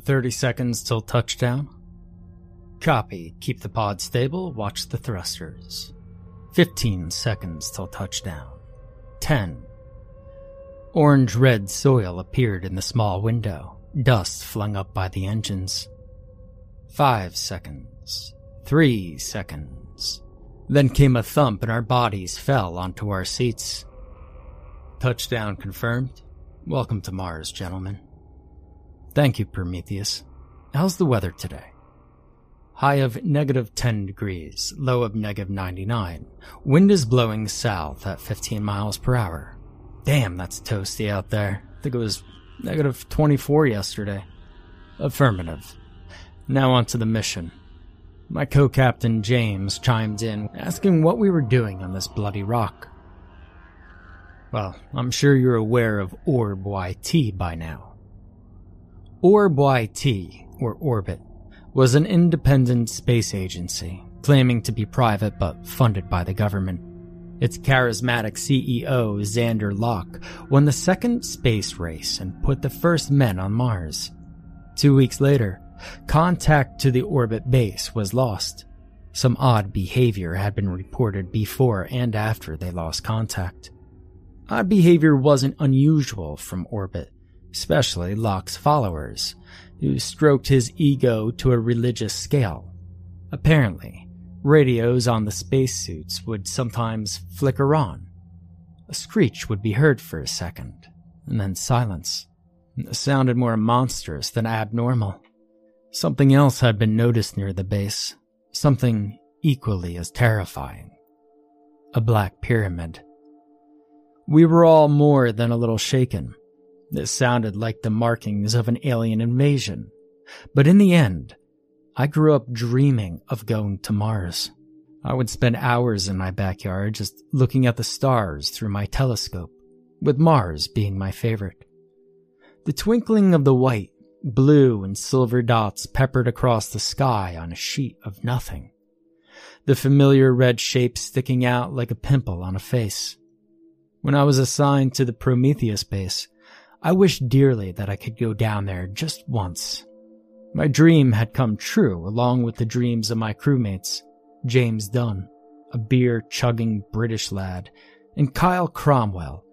30 seconds till touchdown. Copy. Keep the pod stable. Watch the thrusters. 15 seconds till touchdown. 10. Orange red soil appeared in the small window, dust flung up by the engines. 5 seconds. 3 seconds. Then came a thump and our bodies fell onto our seats. Touchdown confirmed. Welcome to Mars, gentlemen. Thank you, Prometheus. How's the weather today? High of negative 10 degrees, low of negative 99. Wind is blowing south at 15 miles per hour. Damn, that's toasty out there. I think it was negative 24 yesterday. Affirmative. Now on to the mission. My co captain James chimed in, asking what we were doing on this bloody rock. Well, I'm sure you're aware of Orb YT by now. Orb YT, or Orbit, was an independent space agency, claiming to be private but funded by the government. Its charismatic CEO, Xander Locke, won the second space race and put the first men on Mars. Two weeks later, contact to the Orbyt base was lost. Some odd behavior had been reported before and after they lost contact. Odd behavior wasn't unusual from Orbyt, especially Locke's followers, who stroked his ego to a religious scale. Apparently, radios on the spacesuits would sometimes flicker on. A screech would be heard for a second, and then silence. It sounded more monstrous than abnormal. Something else had been noticed near the base, something equally as terrifying. A black pyramid. We were all more than a little shaken. This sounded like the markings of an alien invasion. But in the end, I grew up dreaming of going to Mars. I would spend hours in my backyard just looking at the stars through my telescope, with Mars being my favorite. The twinkling of the white, blue, and silver dots peppered across the sky on a sheet of nothing. The familiar red shape sticking out like a pimple on a face. When I was assigned to the Prometheus base, I wished dearly that I could go down there just once. My dream had come true along with the dreams of my crewmates, James Dunn, a beer chugging British lad, and Kyle Cromwell,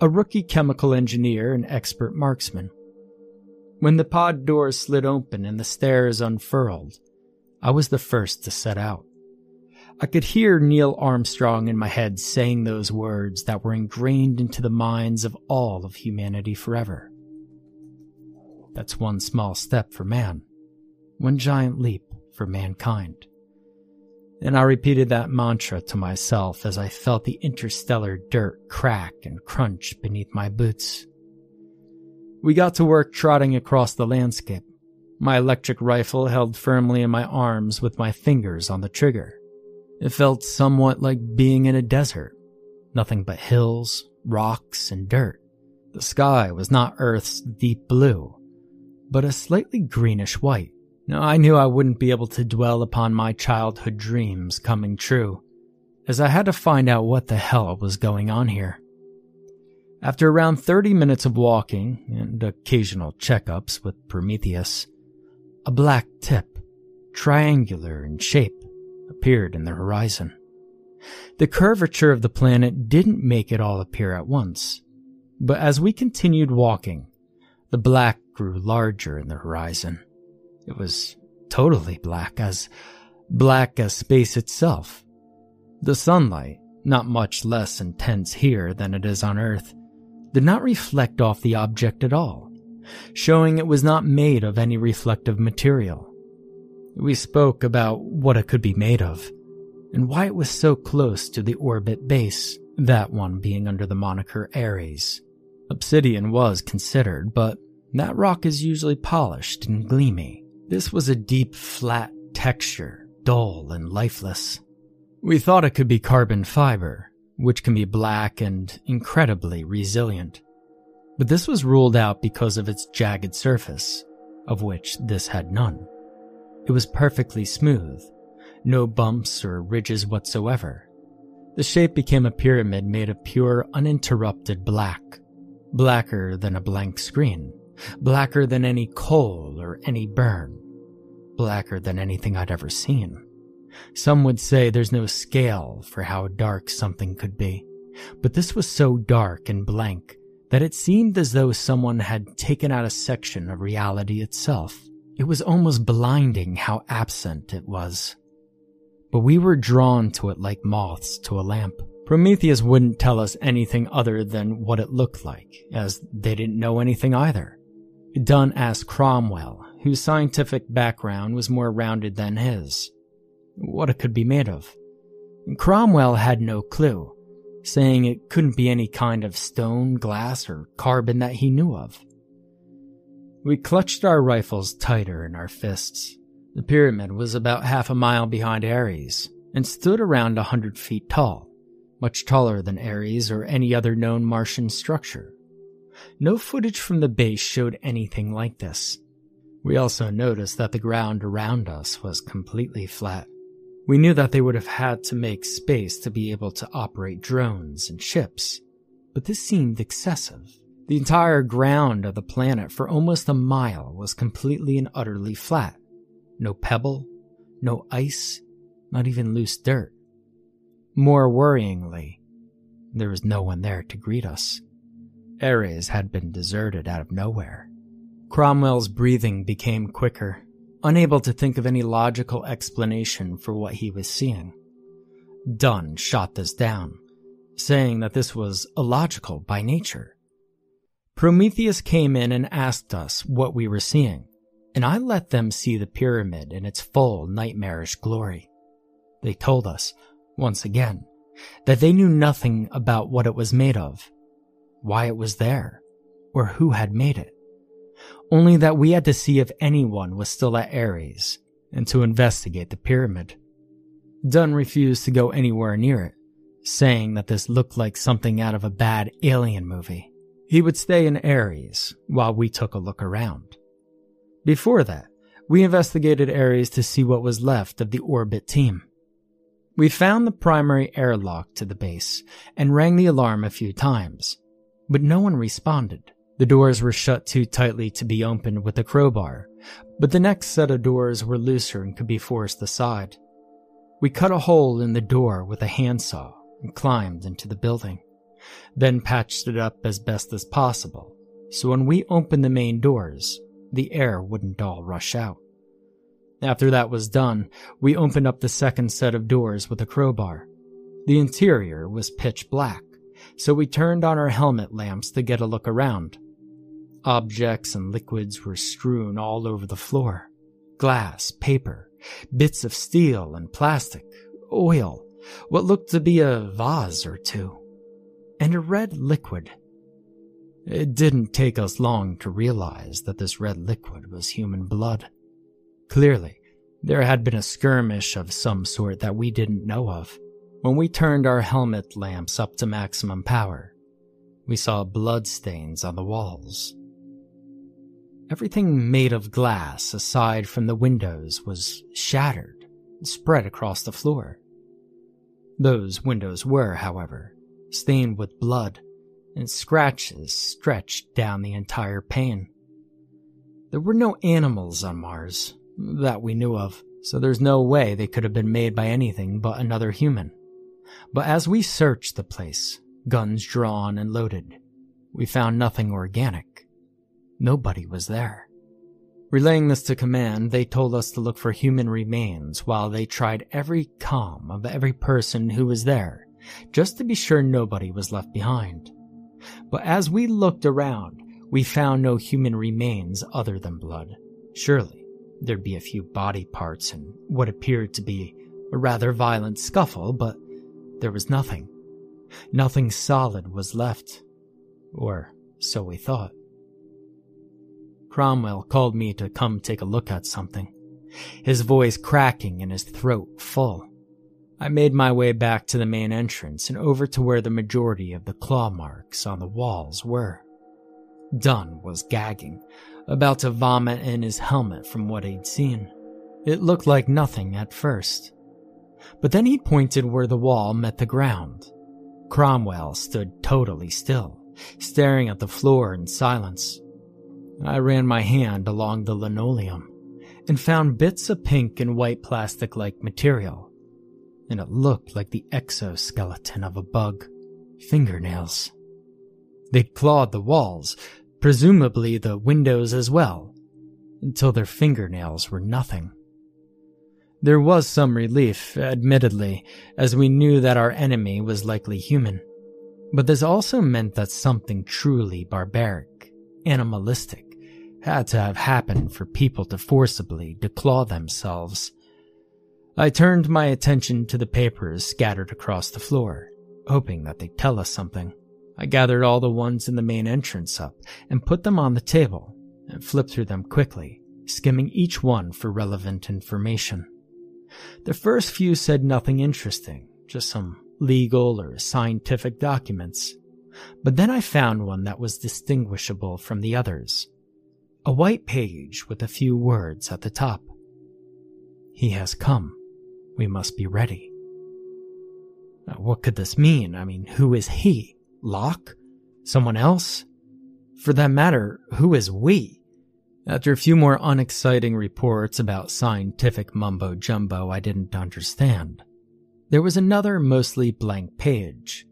a rookie chemical engineer and expert marksman. When the pod doors slid open and the stairs unfurled, I was the first to set out. I could hear Neil Armstrong in my head saying those words that were ingrained into the minds of all of humanity forever. That's one small step for man, one giant leap for mankind. And I repeated that mantra to myself as I felt the interstellar dirt crack and crunch beneath my boots. We got to work trotting across the landscape, my electric rifle held firmly in my arms with my fingers on the trigger. It felt somewhat like being in a desert. Nothing but hills, rocks, and dirt. The sky was not Earth's deep blue, but a slightly greenish white. Now, I knew I wouldn't be able to dwell upon my childhood dreams coming true, as I had to find out what the hell was going on here. After around 30 minutes of walking and occasional checkups with Prometheus, a black tip, triangular in shape, appeared in the horizon. The curvature of the planet didn't make it all appear at once, but as we continued walking, the black grew larger in the horizon. It was totally black, as black as space itself. The sunlight, not much less intense here than it is on Earth, did not reflect off the object at all, showing it was not made of any reflective material. We spoke about what it could be made of, and why it was so close to the orbit base, that one being under the moniker Ares. Obsidian was considered, but that rock is usually polished and gleamy. This was a deep, flat texture, dull and lifeless. We thought it could be carbon fiber, which can be black and incredibly resilient. But this was ruled out because of its jagged surface, of which this had none. It was perfectly smooth, no bumps or ridges whatsoever. The shape became a pyramid made of pure, uninterrupted black, blacker than a blank screen, blacker than any coal or any burn, blacker than anything I'd ever seen. Some would say there's no scale for how dark something could be, but this was so dark and blank that it seemed as though someone had taken out a section of reality itself. It was almost blinding how absent it was. But we were drawn to it like moths to a lamp. Prometheus wouldn't tell us anything other than what it looked like, as they didn't know anything either. Dunn asked Cromwell, whose scientific background was more rounded than his, what it could be made of. Cromwell had no clue, saying it couldn't be any kind of stone, glass, or carbon that he knew of. We clutched our rifles tighter in our fists. The pyramid was about half a mile behind Ares and stood around a hundred feet tall, much taller than Ares or any other known Martian structure. No footage from the base showed anything like this. We also noticed that the ground around us was completely flat. We knew that they would have had to make space to be able to operate drones and ships, but this seemed excessive. The entire ground of the planet for almost a mile was completely and utterly flat. No pebble, no ice, not even loose dirt. More worryingly, there was no one there to greet us. Ares had been deserted out of nowhere. Cromwell's breathing became quicker unable to think of any logical explanation for what he was seeing. Dunn shot this down, saying that this was illogical by nature. Prometheus came in and asked us what we were seeing, and I let them see the pyramid in its full nightmarish glory. They told us, once again, that they knew nothing about what it was made of, why it was there, or who had made it only that we had to see if anyone was still at Ares and to investigate the pyramid. Dunn refused to go anywhere near it, saying that this looked like something out of a bad alien movie. He would stay in Ares while we took a look around. Before that, we investigated Ares to see what was left of the Orbyt team. We found the primary airlock to the base and rang the alarm a few times, but no one responded. The doors were shut too tightly to be opened with a crowbar, but the next set of doors were looser and could be forced aside. We cut a hole in the door with a handsaw and climbed into the building, then patched it up as best as possible, so when we opened the main doors, the air wouldn't all rush out. After that was done, we opened up the second set of doors with a crowbar. The interior was pitch black, so we turned on our helmet lamps to get a look around. Objects and liquids were strewn all over the floor glass, paper, bits of steel and plastic, oil, what looked to be a vase or two, and a red liquid. It didn't take us long to realize that this red liquid was human blood. Clearly, there had been a skirmish of some sort that we didn't know of. When we turned our helmet lamps up to maximum power, we saw blood stains on the walls Everything made of glass, aside from the windows, was shattered spread across the floor. Those windows were, however, stained with blood, and scratches stretched down the entire pane. There were no animals on Mars, that we knew of, so there's no way they could have been made by anything but another human. But as we searched the place, guns drawn and loaded, we found nothing organic. Nobody was there. Relaying this to command, they told us to look for human remains while they tried every com of every person who was there, just to be sure nobody was left behind. But as we looked around, we found no human remains other than blood. Surely, there'd be a few body parts and what appeared to be a rather violent scuffle, but there was nothing. Nothing solid was left. Or so we thought. Cromwell called me to come take a look at something, his voice cracking and his throat full. I made my way back to the main entrance and over to where the majority of the claw marks on the walls were. Dunn was gagging, about to vomit in his helmet from what he'd seen. It looked like nothing at first. But then he pointed where the wall met the ground. Cromwell stood totally still, staring at the floor in silence. I ran my hand along the linoleum and found bits of pink and white plastic like material, and it looked like the exoskeleton of a bug fingernails. They'd clawed the walls, presumably the windows as well, until their fingernails were nothing. There was some relief, admittedly, as we knew that our enemy was likely human. But this also meant that something truly barbaric, animalistic, had to have happened for people to forcibly declaw themselves. I turned my attention to the papers scattered across the floor, hoping that they'd tell us something. I gathered all the ones in the main entrance up and put them on the table and flipped through them quickly, skimming each one for relevant information. The first few said nothing interesting, just some legal or scientific documents. But then I found one that was distinguishable from the others. A white page with a few words at the top. He has come. We must be ready. Now, what could this mean? I mean, who is he? Locke? Someone else? For that matter, who is we? After a few more unexciting reports about scientific mumbo jumbo I didn't understand, there was another mostly blank page.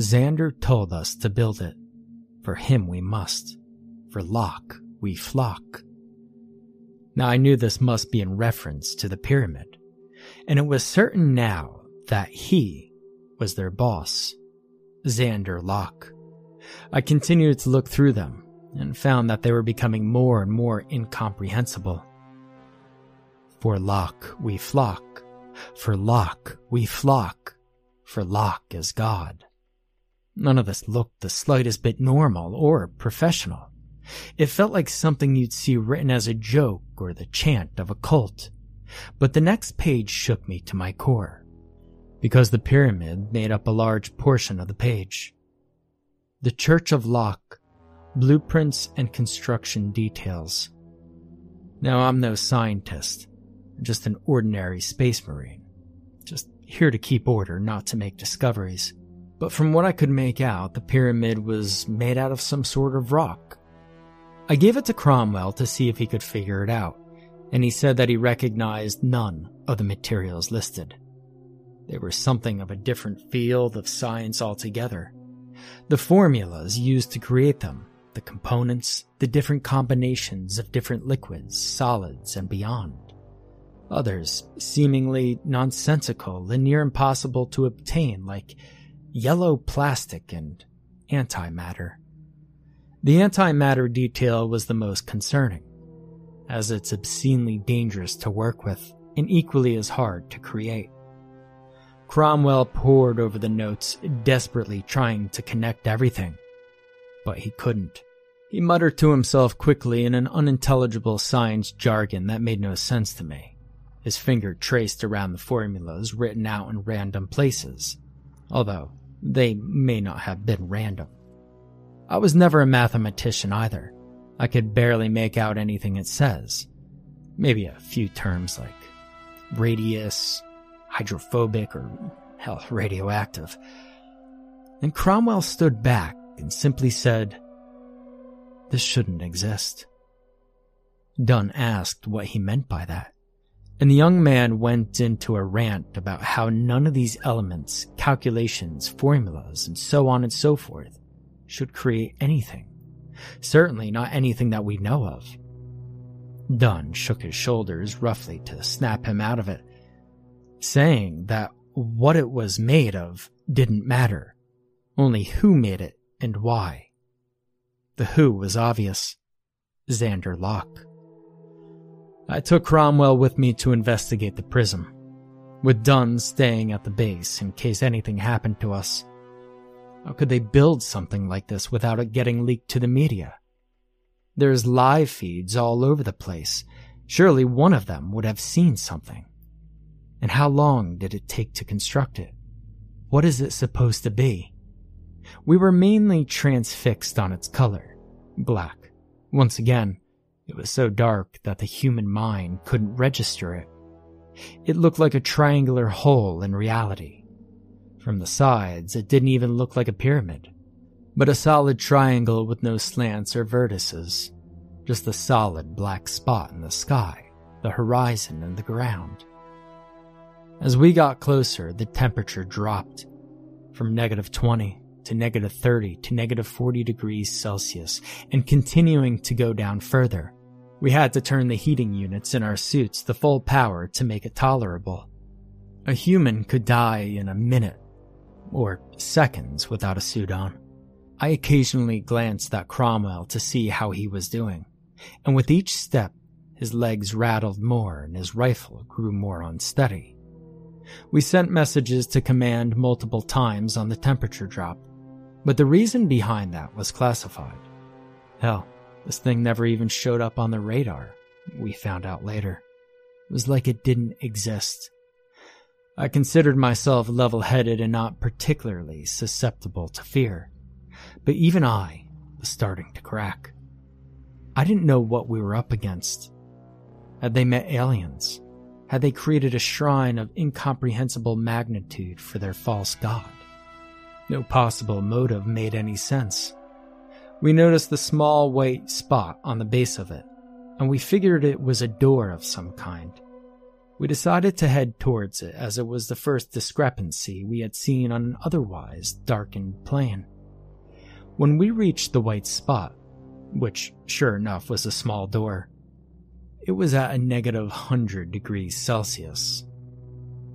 Xander told us to build it. For him we must. For Locke we flock. Now I knew this must be in reference to the pyramid, and it was certain now that he was their boss, Xander Locke. I continued to look through them, and found that they were becoming more and more incomprehensible. For Locke we flock, for Locke we flock, for Locke is God. None of this looked the slightest bit normal or professional. It felt like something you'd see written as a joke or the chant of a cult. But the next page shook me to my core, because the pyramid made up a large portion of the page. The Church of Locke blueprints, and construction details. Now, I'm no scientist, just an ordinary space marine, just here to keep order, not to make discoveries. But from what I could make out, the pyramid was made out of some sort of rock. I gave it to Cromwell to see if he could figure it out, and he said that he recognized none of the materials listed. They were something of a different field of science altogether. The formulas used to create them the components, the different combinations of different liquids, solids, and beyond. Others, seemingly nonsensical and near impossible to obtain, like yellow plastic and antimatter. The antimatter detail was the most concerning, as it's obscenely dangerous to work with and equally as hard to create. Cromwell pored over the notes, desperately trying to connect everything but he couldn't. He muttered to himself quickly in an unintelligible science jargon that made no sense to me. His finger traced around the formulas written out in random places, although they may not have been random. I was never a mathematician either. I could barely make out anything it says. Maybe a few terms like radius, hydrophobic, or hell, radioactive. And Cromwell stood back, and simply said, This shouldn't exist. Dunn asked what he meant by that, and the young man went into a rant about how none of these elements, calculations, formulas, and so on and so forth should create anything. Certainly not anything that we know of. Dunn shook his shoulders roughly to snap him out of it, saying that what it was made of didn't matter, only who made it and why. The who was obvious Xander Locke. I took Cromwell with me to investigate the prism, with Dunn staying at the base in case anything happened to us. How could they build something like this without it getting leaked to the media? There's live feeds all over the place. Surely one of them would have seen something. And how long did it take to construct it? What is it supposed to be? we were mainly transfixed on its color black. Once again, it was so dark that the human mind couldn't register it. It looked like a triangular hole in reality. From the sides, it didn't even look like a pyramid. but a solid triangle with no slants or vertices, just a solid black spot in the sky, the horizon, and the ground. As we got closer, the temperature dropped from negative 20 to negative 30 to negative 40 degrees Celsius and continuing to go down further. We had to turn the heating units in our suits to full power to make it tolerable. A human could die in a minute or seconds without a suit on. I occasionally glanced at Cromwell to see how he was doing, and with each step, his legs rattled more and his rifle grew more unsteady. We sent messages to command multiple times on the temperature drop, but the reason behind that was classified. Hell, this thing never even showed up on the radar, we found out later. It was like it didn't exist. I considered myself level headed and not particularly susceptible to fear, but even I was starting to crack. I didn't know what we were up against. Had they met aliens? Had they created a shrine of incomprehensible magnitude for their false god? No possible motive made any sense. We noticed the small white spot on the base of it, and we figured it was a door of some kind. We decided to head towards it as it was the first discrepancy we had seen on an otherwise darkened plain. When we reached the white spot, which sure enough was a small door, it was at a negative 100 degrees Celsius.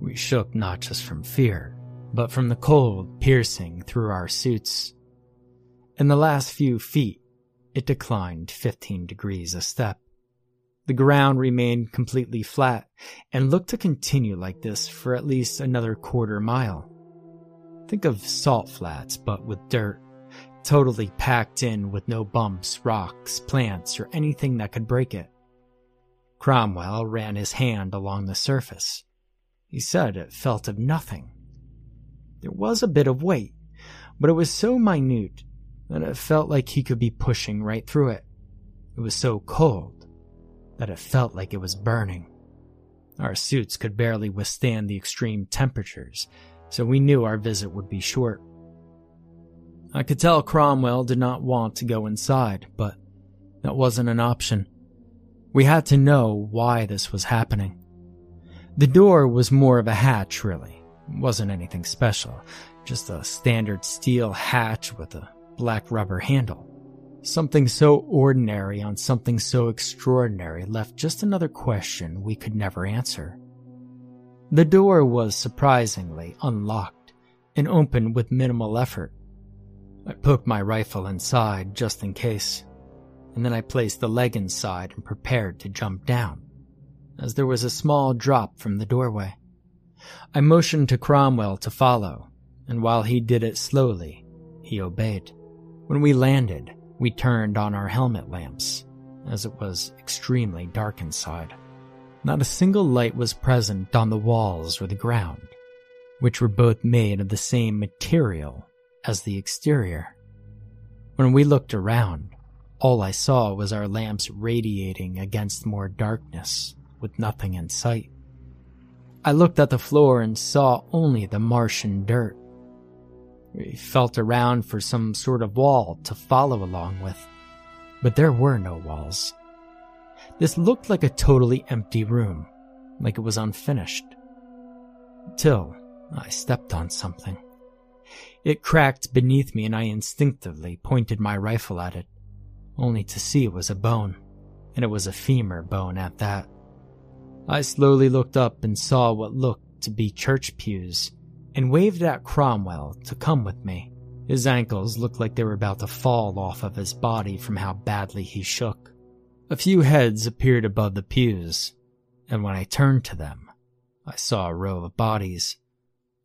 We shook not just from fear, but from the cold piercing through our suits. In the last few feet, it declined 15 degrees a step. The ground remained completely flat and looked to continue like this for at least another quarter mile. Think of salt flats, but with dirt, totally packed in with no bumps, rocks, plants, or anything that could break it. Cromwell ran his hand along the surface. He said it felt of nothing. There was a bit of weight, but it was so minute that it felt like he could be pushing right through it. It was so cold that it felt like it was burning. Our suits could barely withstand the extreme temperatures, so we knew our visit would be short. I could tell Cromwell did not want to go inside, but that wasn't an option. We had to know why this was happening. The door was more of a hatch, really It wasn't anything special, just a standard steel hatch with a black rubber handle. Something so ordinary on something so extraordinary left just another question we could never answer. The door was surprisingly unlocked and opened with minimal effort. I poked my rifle inside just in case, and then I placed the leg inside and prepared to jump down, as there was a small drop from the doorway. I motioned to Cromwell to follow, and while he did it slowly, he obeyed. When we landed, we turned on our helmet lamps, as it was extremely dark inside. Not a single light was present on the walls or the ground, which were both made of the same material as the exterior. When we looked around, all I saw was our lamps radiating against more darkness with nothing in sight. I looked at the floor and saw only the Martian dirt. We felt around for some sort of wall to follow along with, but there were no walls. This looked like a totally empty room, like it was unfinished. Till I stepped on something. It cracked beneath me and I instinctively pointed my rifle at it, only to see it was a bone, and it was a femur bone at that. I slowly looked up and saw what looked to be church pews and waved at Cromwell to come with me. His ankles looked like they were about to fall off of his body from how badly he shook. A few heads appeared above the pews, and when I turned to them, I saw a row of bodies,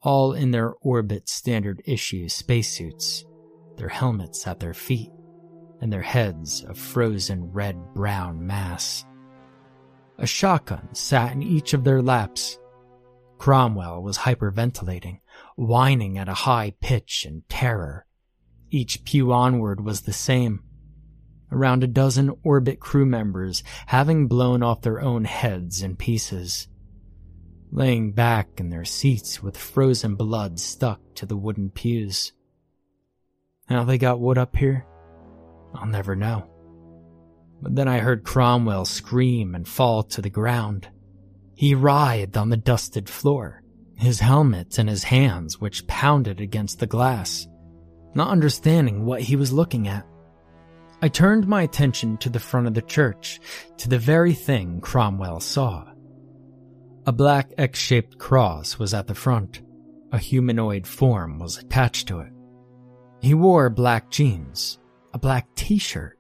all in their Orbyt standard issue spacesuits, their helmets at their feet, and their heads a frozen red brown mass. A shotgun sat in each of their laps. Cromwell was hyperventilating, whining at a high pitch in terror. Each pew onward was the same. Around a dozen Orbyt crew members having blown off their own heads in pieces. Laying back in their seats with frozen blood stuck to the wooden pews. How they got wood up here? I'll never know. But then I heard Cromwell scream and fall to the ground. He writhed on the dusted floor, his helmet in his hands, which pounded against the glass, not understanding what he was looking at. I turned my attention to the front of the church, to the very thing Cromwell saw. A black X shaped cross was at the front. A humanoid form was attached to it. He wore black jeans, a black t shirt,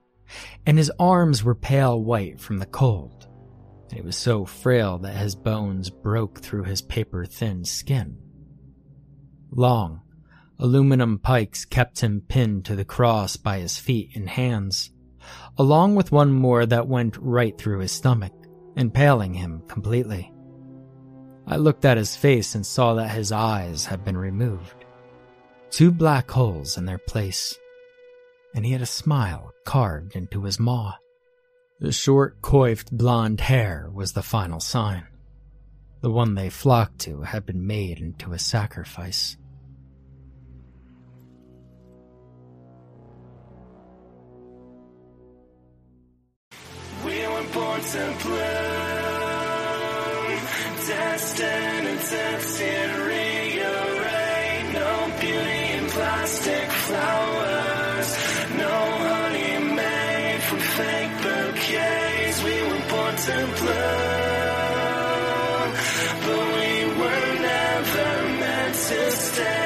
and his arms were pale white from the cold. He was so frail that his bones broke through his paper thin skin. Long, aluminum pikes kept him pinned to the cross by his feet and hands, along with one more that went right through his stomach, impaling him completely. I looked at his face and saw that his eyes had been removed. Two black holes in their place. And he had a smile carved into his maw. The short, coiffed blonde hair was the final sign. The one they flocked to had been made into a sacrifice. We were born to bloom destined and rearrange. No beauty in plastic flowers, to.